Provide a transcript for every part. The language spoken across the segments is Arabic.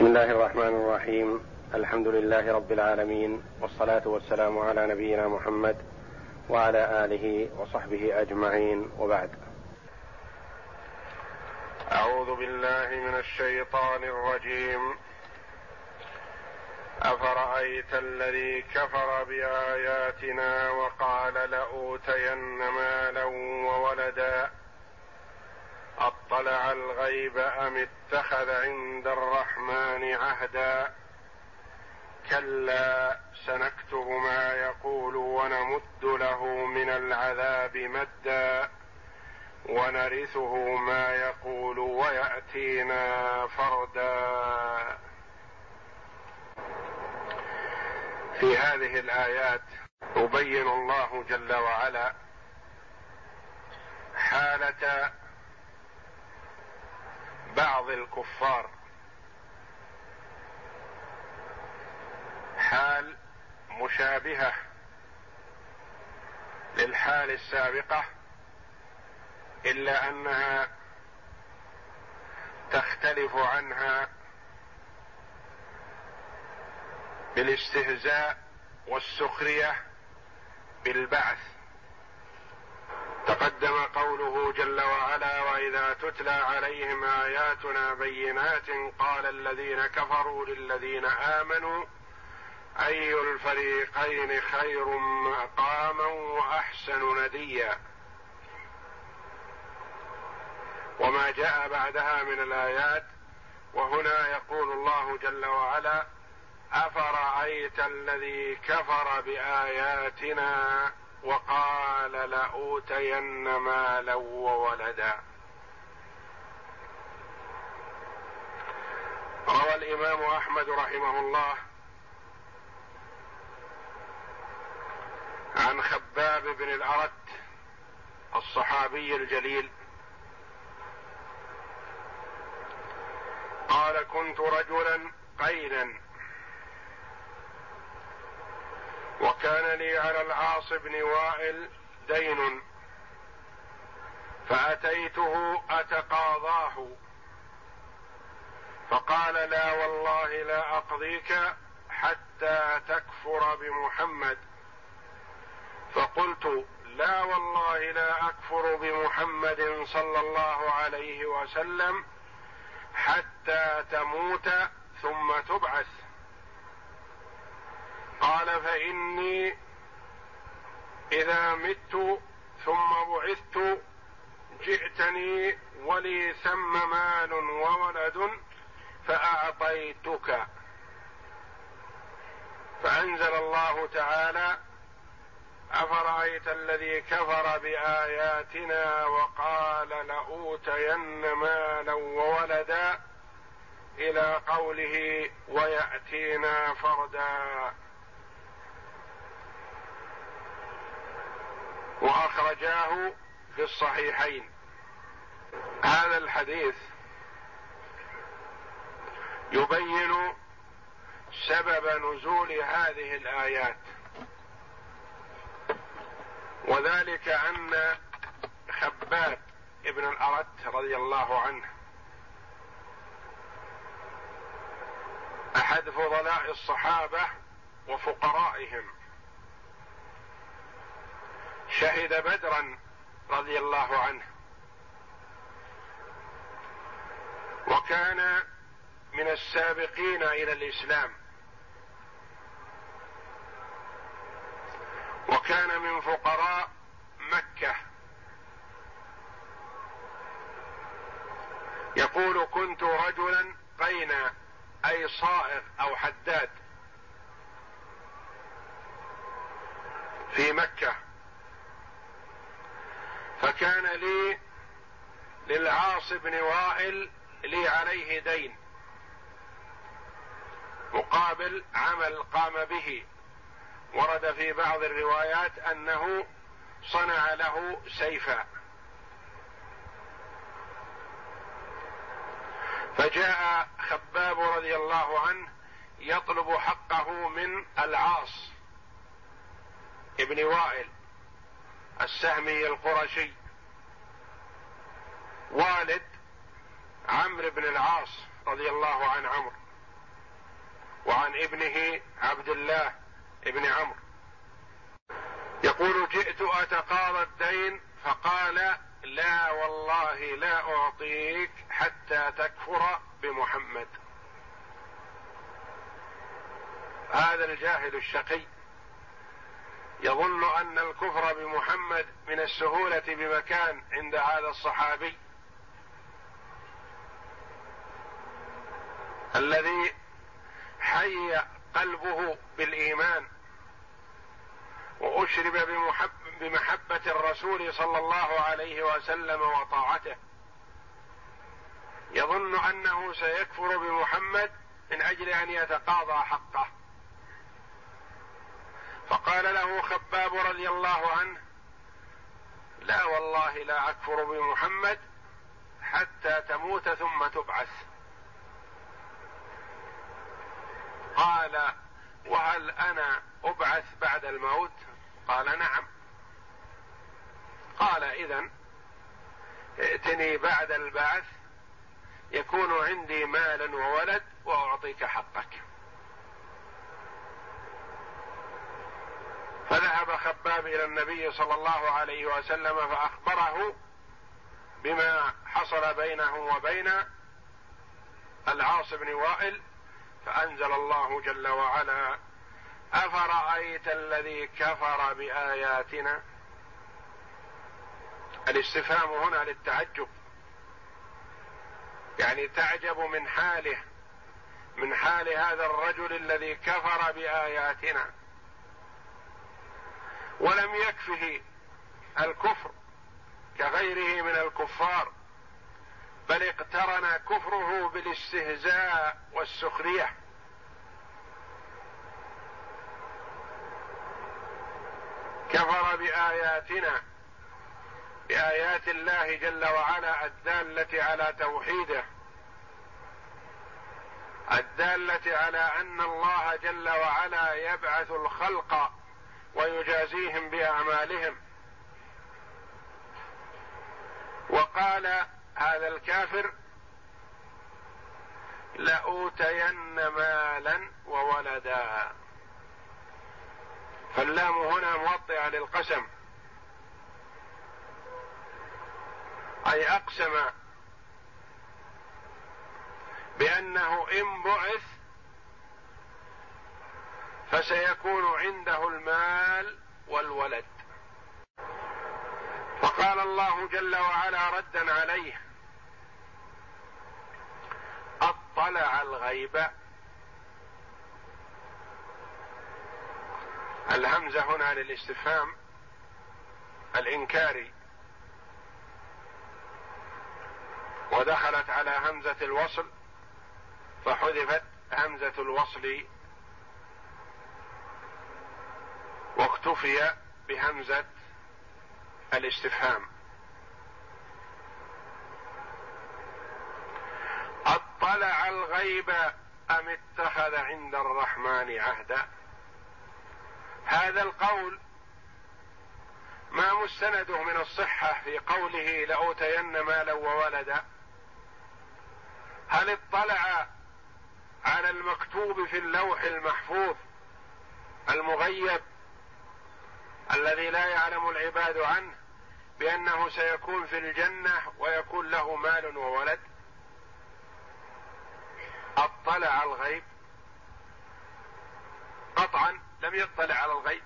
بسم الله الرحمن الرحيم. الحمد لله رب العالمين والصلاة والسلام على نبينا محمد وعلى آله وصحبه أجمعين. وبعد. أعوذ بالله من الشيطان الرجيم. أفرأيت الذي كفر بآياتنا وقال لأوتين مالا وولدا أطلع الغيب أم اتخذ عند الرحمن عهدا؟ كلا سنكتب ما يقول ونمد له من العذاب مدا. ونرثه ما يقول ويأتينا فردا. في هذه الآيات يبين الله جل وعلا حالة بعض الكفار. حال مشابهة للحال السابقة إلا أنها تختلف عنها بالاستهزاء والسخرية بالبعث. تقدم قوله جل وعلا وإذا تتلى عليهم آياتنا بينات قال الذين كفروا للذين آمنوا أي الفريقين خير مقاما وأحسن نديا؟ وما جاء بعدها من الآيات وهنا يقول الله جل وعلا أفرأيت الذي كفر بآياتنا؟ وقال لأوتين مالا وولدا. روى الإمام أحمد رحمه الله عن خباب بن الأرت الصحابي الجليل. قال كنت رجلا قينا وكان لي على العاص بن وائل دين. فأتيته أتقاضاه. فقال لا والله لا أقضيك حتى تكفر بمحمد. فقلت لا والله لا أكفر بمحمد صلى الله عليه وسلم حتى تموت ثم تبعث. قال فإني إذا مت ثم بعثت جئتني ولي ثم مال وولد فأعطيتك. فأنزل الله تعالى أفرأيت الذي كفر بآياتنا وقال لأوتين مالا وولدا؟ إلى قوله ويأتينا فردا. وأخرجاه في الصحيحين. هذا الحديث يبين سبب نزول هذه الآيات وذلك أن خباب ابن الأرت رضي الله عنه أحد فضلاء الصحابة وفقرائهم. شهد بدرا رضي الله عنه. وكان من السابقين إلى الإسلام. وكان من فقراء مكة. يقول كنت رجلا قينا أي صائغ أو حداد في مكة. فكان لي للعاص بن وائل لي عليه دين مقابل عمل قام به. ورد في بعض الروايات أنه صنع له سيفا. فجاء خباب رضي الله عنه يطلب حقه من العاص ابن وائل. السهمي القرشي. والد عمرو بن العاص رضي الله عن عمرو عن ابنه عبد الله ابن عمرو. يقول جئت أتقاضى الدين فقال لا والله لا أعطيك حتى تكفر بمحمد. هذا الجاهل الشقي. يظن أن الكفر بمحمد من السهولة بمكان عند هذا الصحابي. الذي حي قلبه بالإيمان وأشرب بمحب بمحبة الرسول صلى الله عليه وسلم وطاعته. يظن أنه سيكفر بمحمد من أجل أن يتقاضى حقه. فقال له خباب رضي الله عنه لا والله لا أكفر بمحمد حتى تموت ثم تبعث. قال وهل أنا أبعث بعد الموت؟ قال نعم. قال اذا ائتني بعد البعث يكون عندي مال وولد وأعطيك حقك. فذهب خباب إلى النبي صلى الله عليه وسلم فأخبره بما حصل بينه وبين العاص بن وائل فأنزل الله جل وعلا أفرأيت الذي كفر بآياتنا؟ الاستفهام هنا للتعجب. يعني تعجب من حاله من حال هذا الرجل الذي كفر بآياتنا. ولم يكفه الكفر كغيره من الكفار بل اقترن كفره بالاستهزاء والسخرية. كفر بآياتنا بآيات الله جل وعلا الدالة على توحيده الدالة على أن الله جل وعلا يبعث الخلق ويجازيهم بأعمالهم. وقال هذا الكافر لأوتين مالا وولدا. فاللام هنا موطئة للقسم. أي أقسم بأنه إن بعث فسيكون عنده المال والولد. فقال الله جل وعلا ردا عليه أطلع الغيب. الهمزه هنا للاستفهام الإنكاري. ودخلت على همزة الوصل فحذفت همزة الوصل واكتفي بهمزة الاستفهام. اطلع الغيب أم اتخذ عند الرحمن عهدا؟ هذا القول ما مستنده من الصحة في قوله لأوتين مالا وولدا. هل اطلع على المكتوب في اللوح المحفوظ المغيب الذي لا يعلم العباد عنه بأنه سيكون في الجنة ويكون له مال وولد. اطلع الغيب. قطعا لم يطلع على الغيب.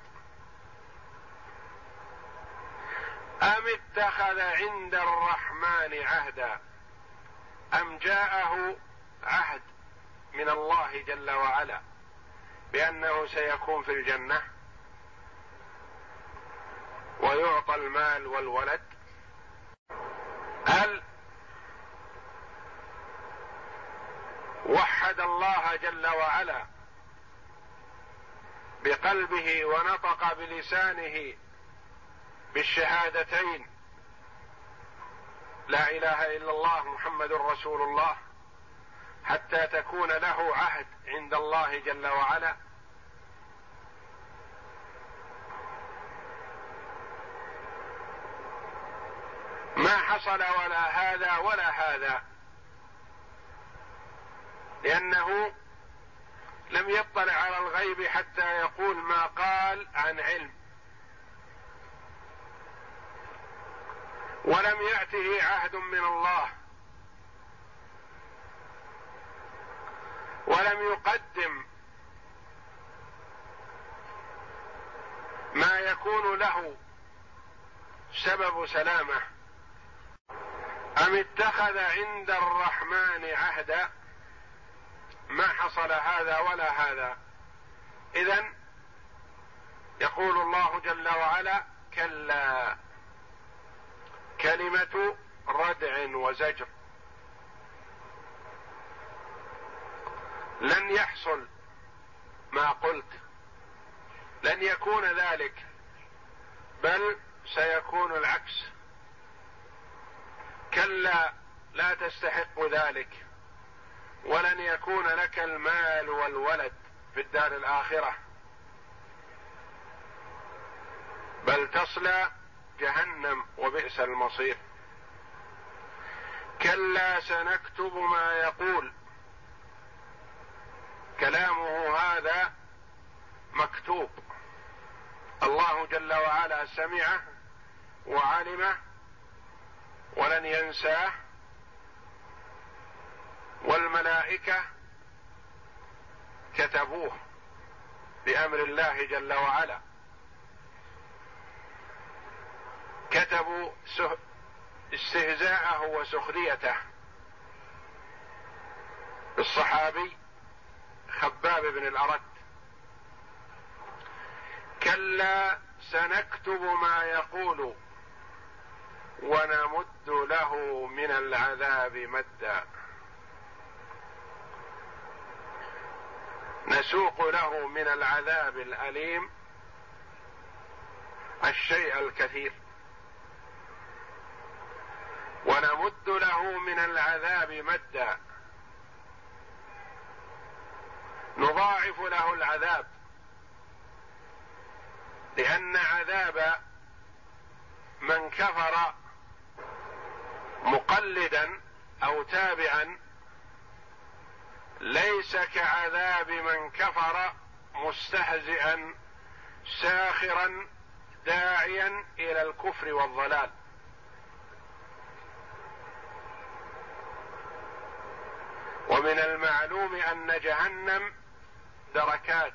أم اتخذ عند الرحمن عهدا؟ أم جاءه عهد من الله جل وعلا بأنه سيكون في الجنة؟ ويعطى المال والولد. هل وحد الله جل وعلا بقلبه ونطق بلسانه بالشهادتين لا إله إلا الله محمد رسول الله حتى تكون له عهد عند الله جل وعلا؟ ما حصل ولا هذا ولا هذا. لأنه لم يطلع على الغيب حتى يقول ما قال عن علم. ولم يأته عهد من الله. ولم يقدم ما يكون له سبب سلامه. أم اتخذ عند الرحمن عهدا؟ ما حصل هذا ولا هذا. اذا يقول الله جل وعلا كلا. كلمة ردع وزجر. لن يحصل ما قلت. لن يكون ذلك بل سيكون العكس. كلا لا تستحق ذلك. ولن يكون لك المال والولد في الدار الآخرة. بل تصلى جهنم وبئس المصير. كلا سنكتب ما يقول. كلامه هذا مكتوب. الله جل وعلا سمعه وعلمه ولن ينساه. والملائكة كتبوه بأمر الله جل وعلا. كتبوا استهزاءه وسخريته. الصحابي خباب بن الأرد. كلا سنكتب ما يقول ونمد له من العذاب مدا. نسوق له من العذاب الأليم الشيء الكثير. ونمد له من العذاب مدا. نضاعف له العذاب. لأن عذاب من كفر مقلدا أو تابعا ليس كعذاب من كفر مستهزئا ساخرا داعيا إلى الكفر والضلال. ومن المعلوم أن جهنم دركات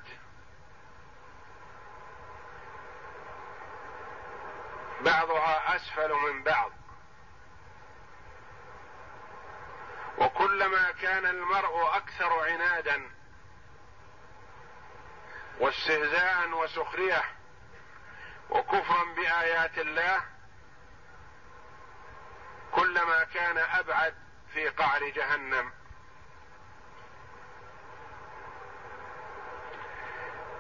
بعضها أسفل من بعض. وكلما كان المرء أكثر عنادا واستهزاء وسخرية وكفرا بآيات الله كلما كان أبعد في قعر جهنم.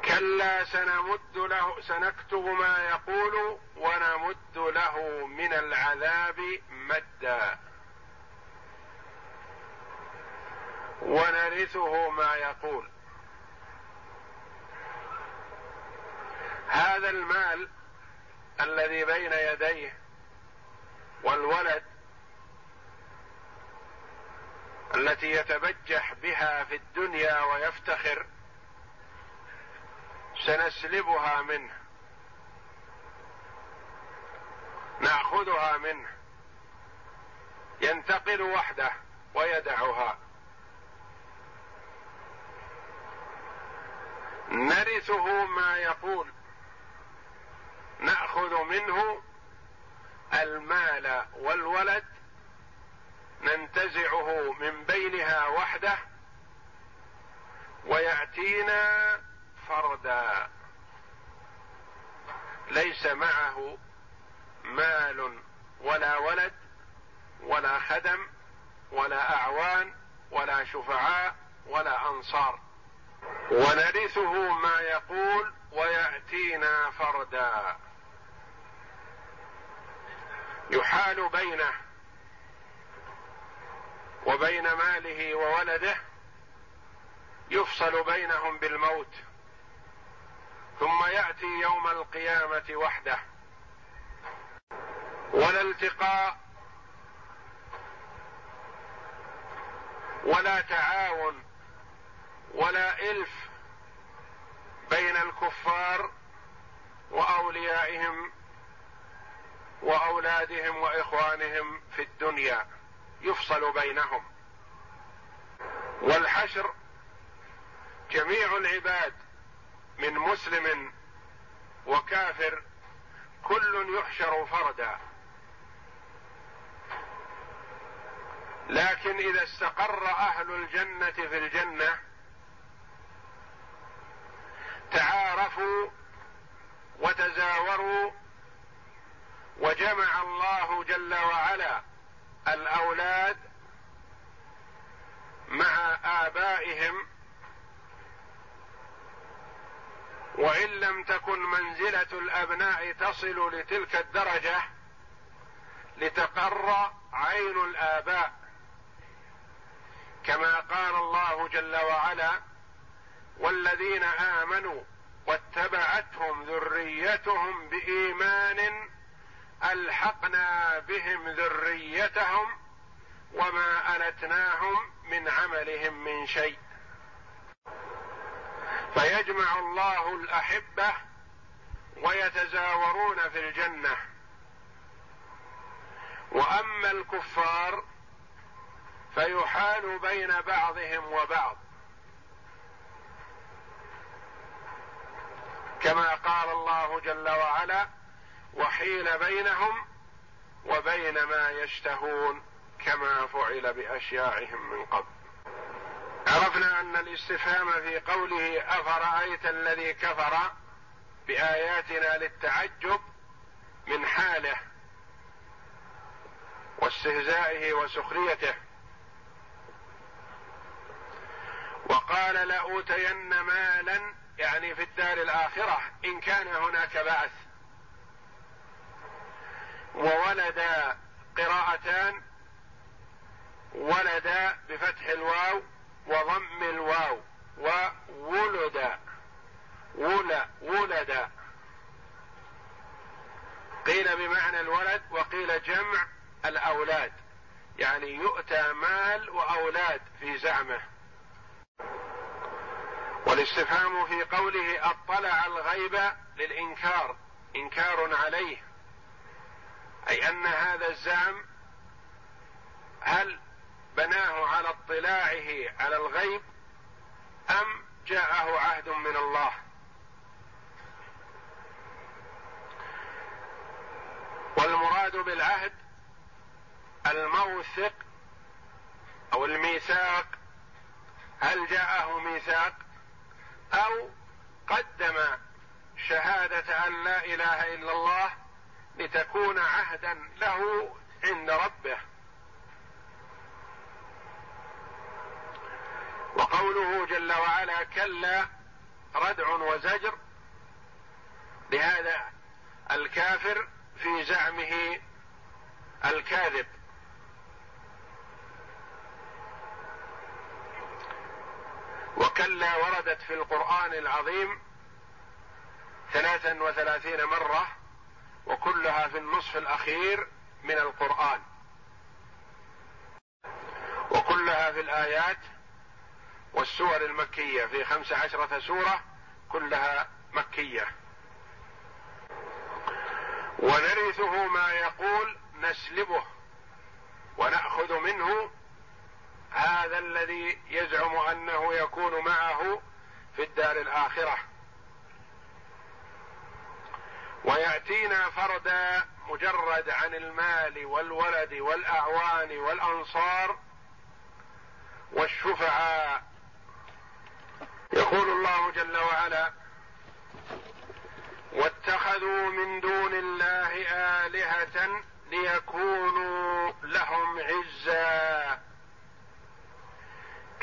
كلا سنمد له سنكتب ما يقول ونمد له من العذاب مدا. ونرثه ما يقول. هذا المال الذي بين يديه والولد التي يتبجح بها في الدنيا ويفتخر سنسلبها منه ناخذها منه ينتقل وحده ويدعها. نرثه ما يقول. نأخذ منه المال والولد. ننتزعه من بينها وحده. ويأتينا فردا. ليس معه مال ولا ولد ولا خدم ولا أعوان ولا شفعاء ولا أنصار. ونرثه ما يقول ويأتينا فردا. يحال بينه وبين ماله وولده يفصل بينهم بالموت ثم يأتي يوم القيامة وحده. ولا التقاء ولا تعاون ولا إلف الكفار وأوليائهم وأولادهم وإخوانهم في الدنيا يفصل بينهم. والحشر جميع العباد من مسلم وكافر كل يحشر فردا. لكن إذا استقر أهل الجنة في الجنة تعارفوا وتزاوروا وجمع الله جل وعلا الأولاد مع آبائهم وإن لم تكن منزلة الأبناء تصل لتلك الدرجة لتقر عين الآباء كما قال الله جل وعلا والذين آمنوا واتبعتهم ذريتهم بإيمان ألحقنا بهم ذريتهم وما ألتناهم من عملهم من شيء. فيجمع الله الأحبة ويتزاورون في الجنة. وأما الكفار فيحال بين بعضهم وبعض. كما قال الله جل وعلا وحيل بينهم وبين ما يشتهون كما فعل بأشياعهم من قبل عرفنا أن الاستفهام في قوله أفرأيت الذي كفر بآياتنا للتعجب من حاله واستهزائه وسخريته. وقال لأوتين مالا يعني في الدار الآخرة إن كان هناك بعث وولد قراءتان ولد بفتح الواو وضم الواو وولد ول ولد. قيل بمعنى الولد وقيل جمع الأولاد يعني يؤتى مال وأولاد في زعمه. والاستفهام في قوله أطلع الغيب للإنكار إنكار عليه. أي أن هذا الزعم هل بناه على اطلاعه على الغيب أم جاءه عهد من الله؟ والمراد بالعهد الموثق أو الميثاق. هل جاءه ميثاق؟ أو قدم شهادة أن لا إله إلا الله لتكون عهدا له عند ربه. وقوله جل وعلا كلا ردع وزجر لهذا الكافر في زعمه الكاذب. وكلا وردت في القرآن العظيم ثلاثا وثلاثين مرة وكلها في النصف الأخير من القرآن. وكلها في الآيات والسور المكية في خمس عشرة سورة كلها مكية. ونرثه ما يقول نسلبه ونأخذ منه هذا الذي يزعم أنه يكون معه في الدار الآخرة. ويأتينا فردا مجرد عن المال والولد والأعوان والأنصار والشفعاء. يقول الله جل وعلا واتخذوا من دون الله آلهة ليكونوا لهم عزا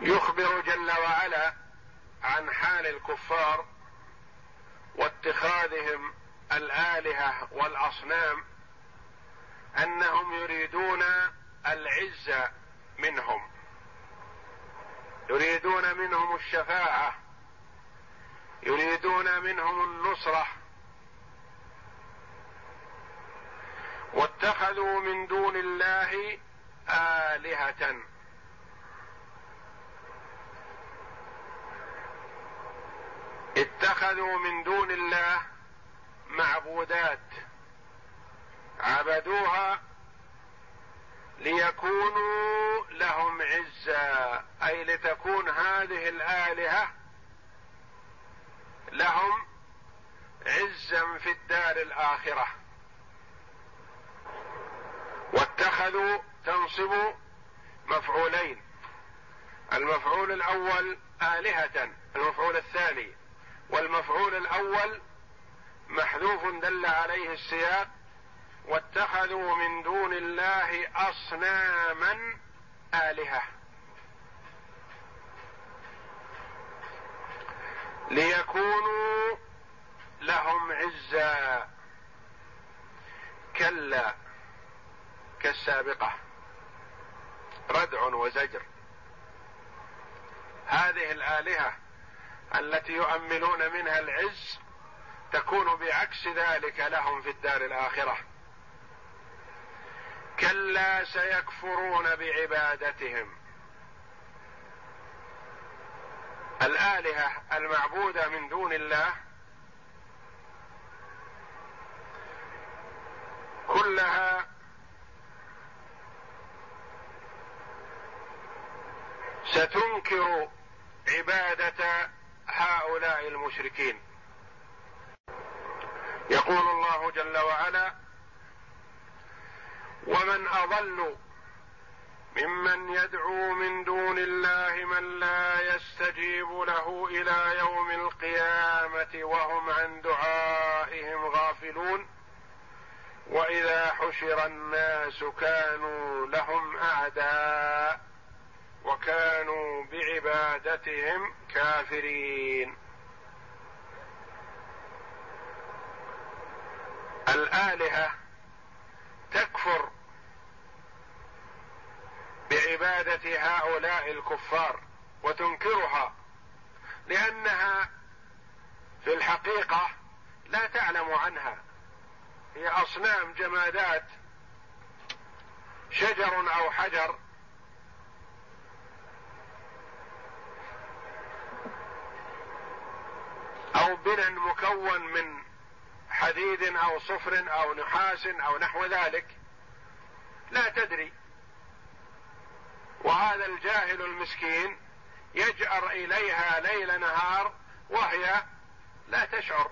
يخبر جل وعلا عن حال الكفار واتخاذهم الآلهة والأصنام أنهم يريدون العزه منهم. يريدون منهم الشفاعة. يريدون منهم النصرة. واتخذوا من دون الله آلهة. اتخذوا من دون الله معبودات عبدوها ليكونوا لهم عزا أي لتكون هذه الآلهة لهم عزا في الدار الآخرة. واتخذوا تنصب مفعولين المفعول الأول آلهة المفعول الثاني والمفعول الأول محذوف دل عليه السياق واتخذوا من دون الله اصناما آلهة. ليكونوا لهم عزا. كلا كالسابقة. ردع وزجر. هذه الآلهة التي يؤملون منها العز تكون بعكس ذلك لهم في الدار الآخرة. كلا سيكفرون بعبادتهم. الآلهة المعبودة من دون الله كلها ستنكر عبادة هؤلاء المشركين. يقول الله جل وعلا ومن أضل ممن يدعو من دون الله من لا يستجيب له إلى يوم القيامة وهم عن دعائهم غافلون وإذا حشر الناس كانوا لهم أعداء وكانوا بعبادتهم كافرين. الآلهة تكفر بعبادة هؤلاء الكفار وتنكرها لأنها في الحقيقة لا تعلم عنها. هي أصنام جمادات شجر أو حجر أو بنى مكون من حديد أو صفر أو نحاس أو نحو ذلك لا تدري. وهذا الجاهل المسكين يجأر إليها ليل نهار وهي لا تشعر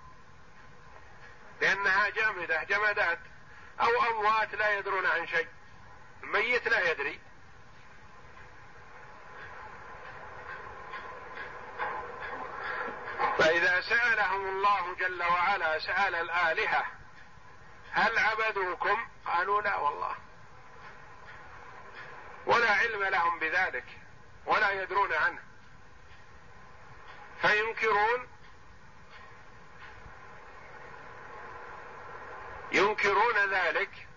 لأنها جامدة جمادات أو أموات لا يدرون عن شيء الميت لا يدري. فإذا سألهم الله جل وعلا سأل الآلهة هل عبدوكم؟ قالوا لا والله. ولا علم لهم بذلك ولا يدرون عنه. فينكرون ينكرون ذلك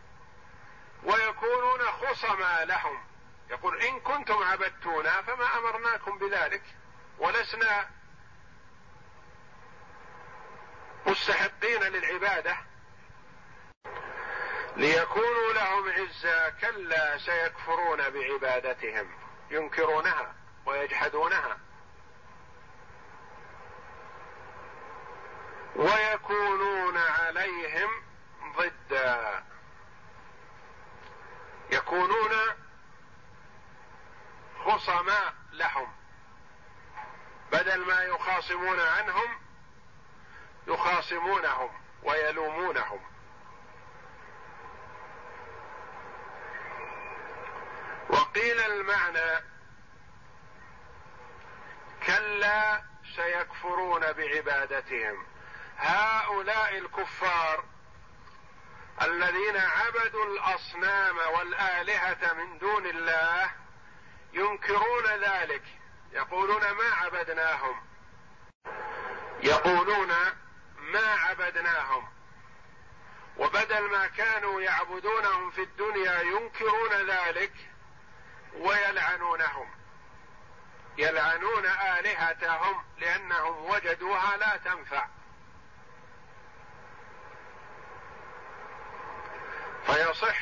ويكونون خصما لهم. يقول إن كنتم عبدتونا فما أمرناكم بذلك ولسنا مستحقين للعبادة. ليكونوا لهم عزا كلا سيكفرون بعبادتهم. ينكرونها ويجحدونها. ويكونون عليهم ضدا. يكونون خصماء لهم. بدل ما يخاصمون عنهم يخاصمونهم ويلومونهم. وقيل المعنى كلا سيكفرون بعبادتهم. هؤلاء الكفار الذين عبدوا الأصنام والآلهة من دون الله ينكرون ذلك يقولون ما عبدناهم؟ يقولون ما عبدناهم. وبدل ما كانوا يعبدونهم في الدنيا ينكرون ذلك ويلعنونهم. يلعنون آلهتهم لأنهم وجدوها لا تنفع. فيصح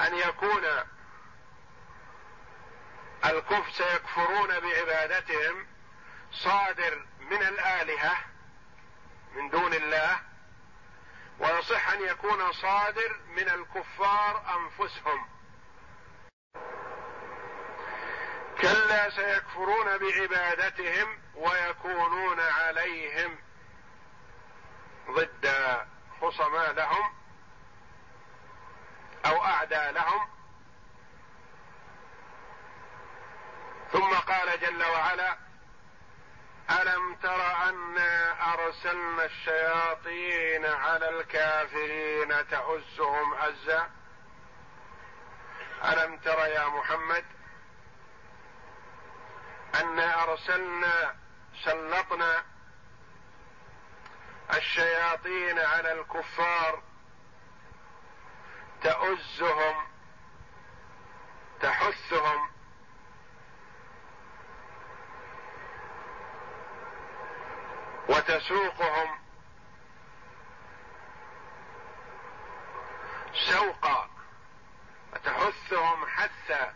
أن يكون الكفر سيكفرون بعبادتهم صادر من الآلهة من دون الله ويصح أن يكون صادر من الكفار أنفسهم. كلا سيكفرون بعبادتهم ويكونون عليهم ضد خصما لهم أو اعدى لهم. ثم قال جل وعلا ألم تر ارسلنا الشياطين على الكافرين تؤزهم ازا ألم تر يا محمد انا أرسلنا سلطنا الشياطين على الكفار تؤزهم تحثهم. وتسوقهم سوقا وتحثهم حثا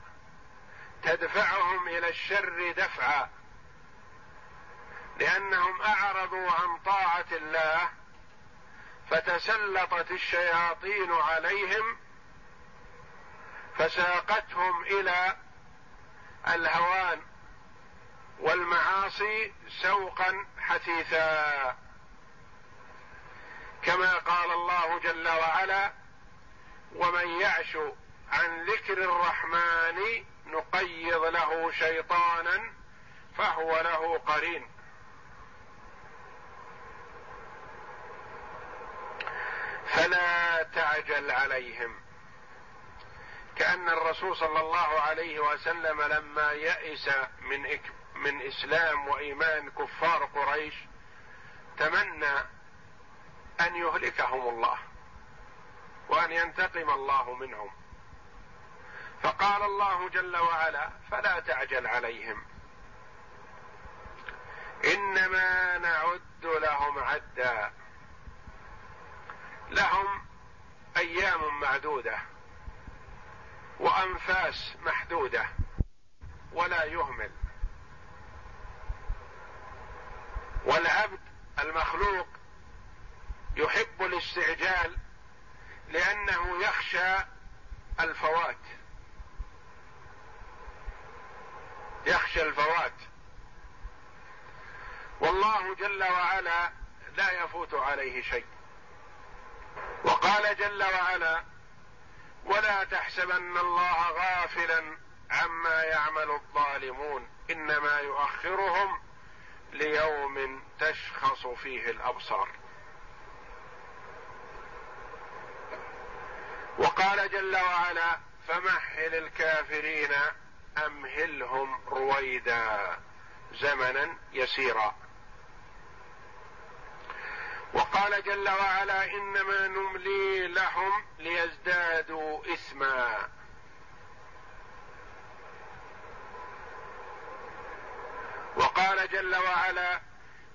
تدفعهم إلى الشر دفعا لأنهم أعرضوا عن طاعة الله فتسلطت الشياطين عليهم فساقتهم إلى الهوان. والمعاصي سوقا حثيثا. كما قال الله جل وعلا ومن يعش عن ذكر الرحمن نقيض له شيطانا فهو له قرين. فلا تعجل عليهم. كأن الرسول صلى الله عليه وسلم لما يئس من إك من إسلام وإيمان كفار قريش تمنى أن يهلكهم الله وأن ينتقم الله منهم. فقال الله جل وعلا فلا تعجل عليهم إنما نعد لهم عدا. لهم أيام معدودة وأنفاس محدودة ولا يهمل. والعبد المخلوق يحب الاستعجال لأنه يخشى الفوات. يخشى الفوات. والله جل وعلا لا يفوت عليه شيء. وقال جل وعلا ولا تحسبن الله غافلا عما يعمل الظالمون. إنما يؤخرهم ليوم تشخص فيه الأبصار. وقال جل وعلا فمهل الكافرين أمهلهم رويدا زمنا يسيرا. وقال جل وعلا إنما نملي لهم ليزدادوا إثما. وقال جل وعلا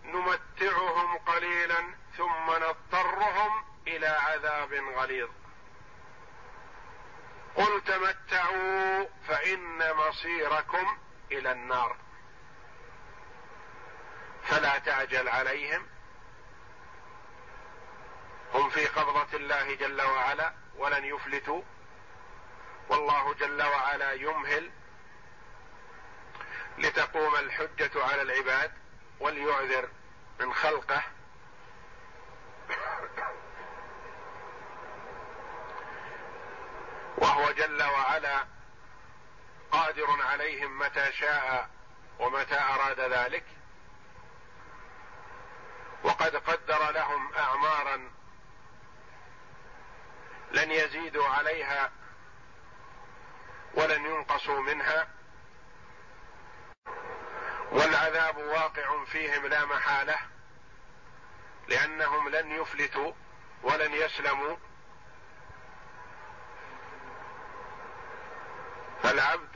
نمتعهم قليلا ثم نضطرهم إلى عذاب غليظ. قل تمتعوا فإن مصيركم إلى النار. فلا تعجل عليهم. هم في قبضة الله جل وعلا ولن يفلتوا. والله جل وعلا يمهل لتقوم الحجة على العباد وليعذر من خلقه. وهو جل وعلا قادر عليهم متى شاء ومتى أراد ذلك. وقد قدر لهم اعمارا لن يزيدوا عليها ولن ينقصوا منها. والعذاب واقع فيهم لا محالة لأنهم لن يفلتوا ولن يسلموا. فالعبد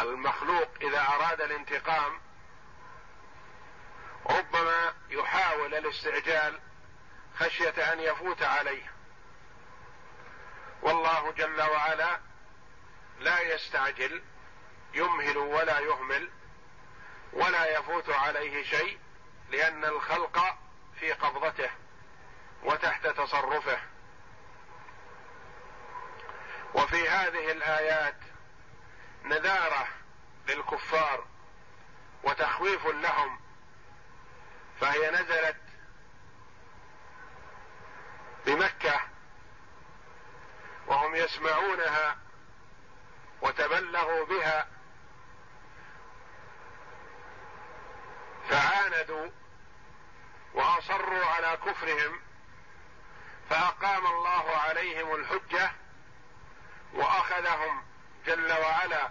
المخلوق إذا أراد الانتقام ربما يحاول الاستعجال خشية أن يفوت عليه. والله جل وعلا لا يستعجل يمهل ولا يهمل. ولا يفوت عليه شيء لأن الخلق في قبضته وتحت تصرفه. وفي هذه الآيات نذارة للكفار وتخويف لهم فهي نزلت بمكة وهم يسمعونها وتبلغوا بها فعاندوا وأصروا على كفرهم فأقام الله عليهم الحجة وأخذهم جل وعلا.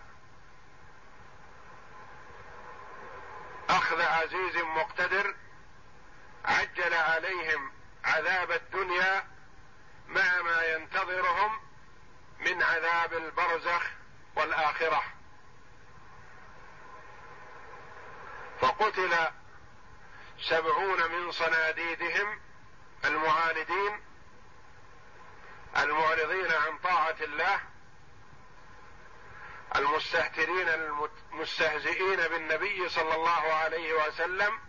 أخذ عزيز مقتدر عجل عليهم عذاب الدنيا مع ما ينتظرهم من عذاب البرزخ والآخرة. فقتل سبعون من صناديدهم المعاندين المعرضين عن طاعة الله المستهترين المستهزئين بالنبي صلى الله عليه وسلم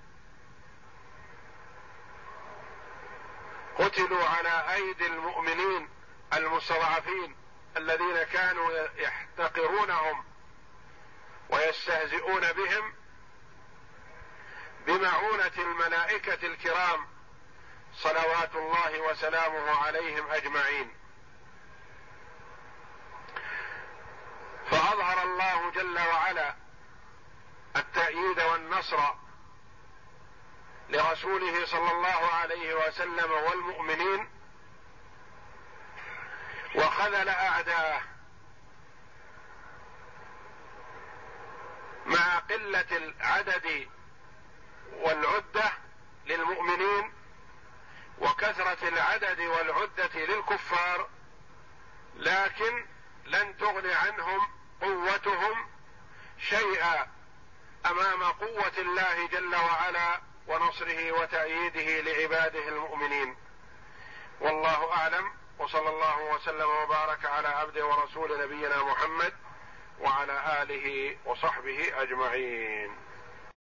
قتلوا على أيدي المؤمنين المستضعفين الذين كانوا يحتقرونهم ويستهزئون بهم بمعونة الملائكة الكرام صلوات الله وسلامه عليهم أجمعين. فأظهر الله جل وعلا التأييد والنصر لرسوله صلى الله عليه وسلم والمؤمنين وخذل أعداءه مع قلة العدد والعدة للمؤمنين وكثرة العدد والعدة للكفار لكن لن تغن عنهم قوتهم شيئا أمام قوة الله جل وعلا ونصره وتأييده لعباده المؤمنين. والله أعلم وصلى الله وسلم وبارك على عبده ورسول نبينا محمد وعلى آله وصحبه أجمعين.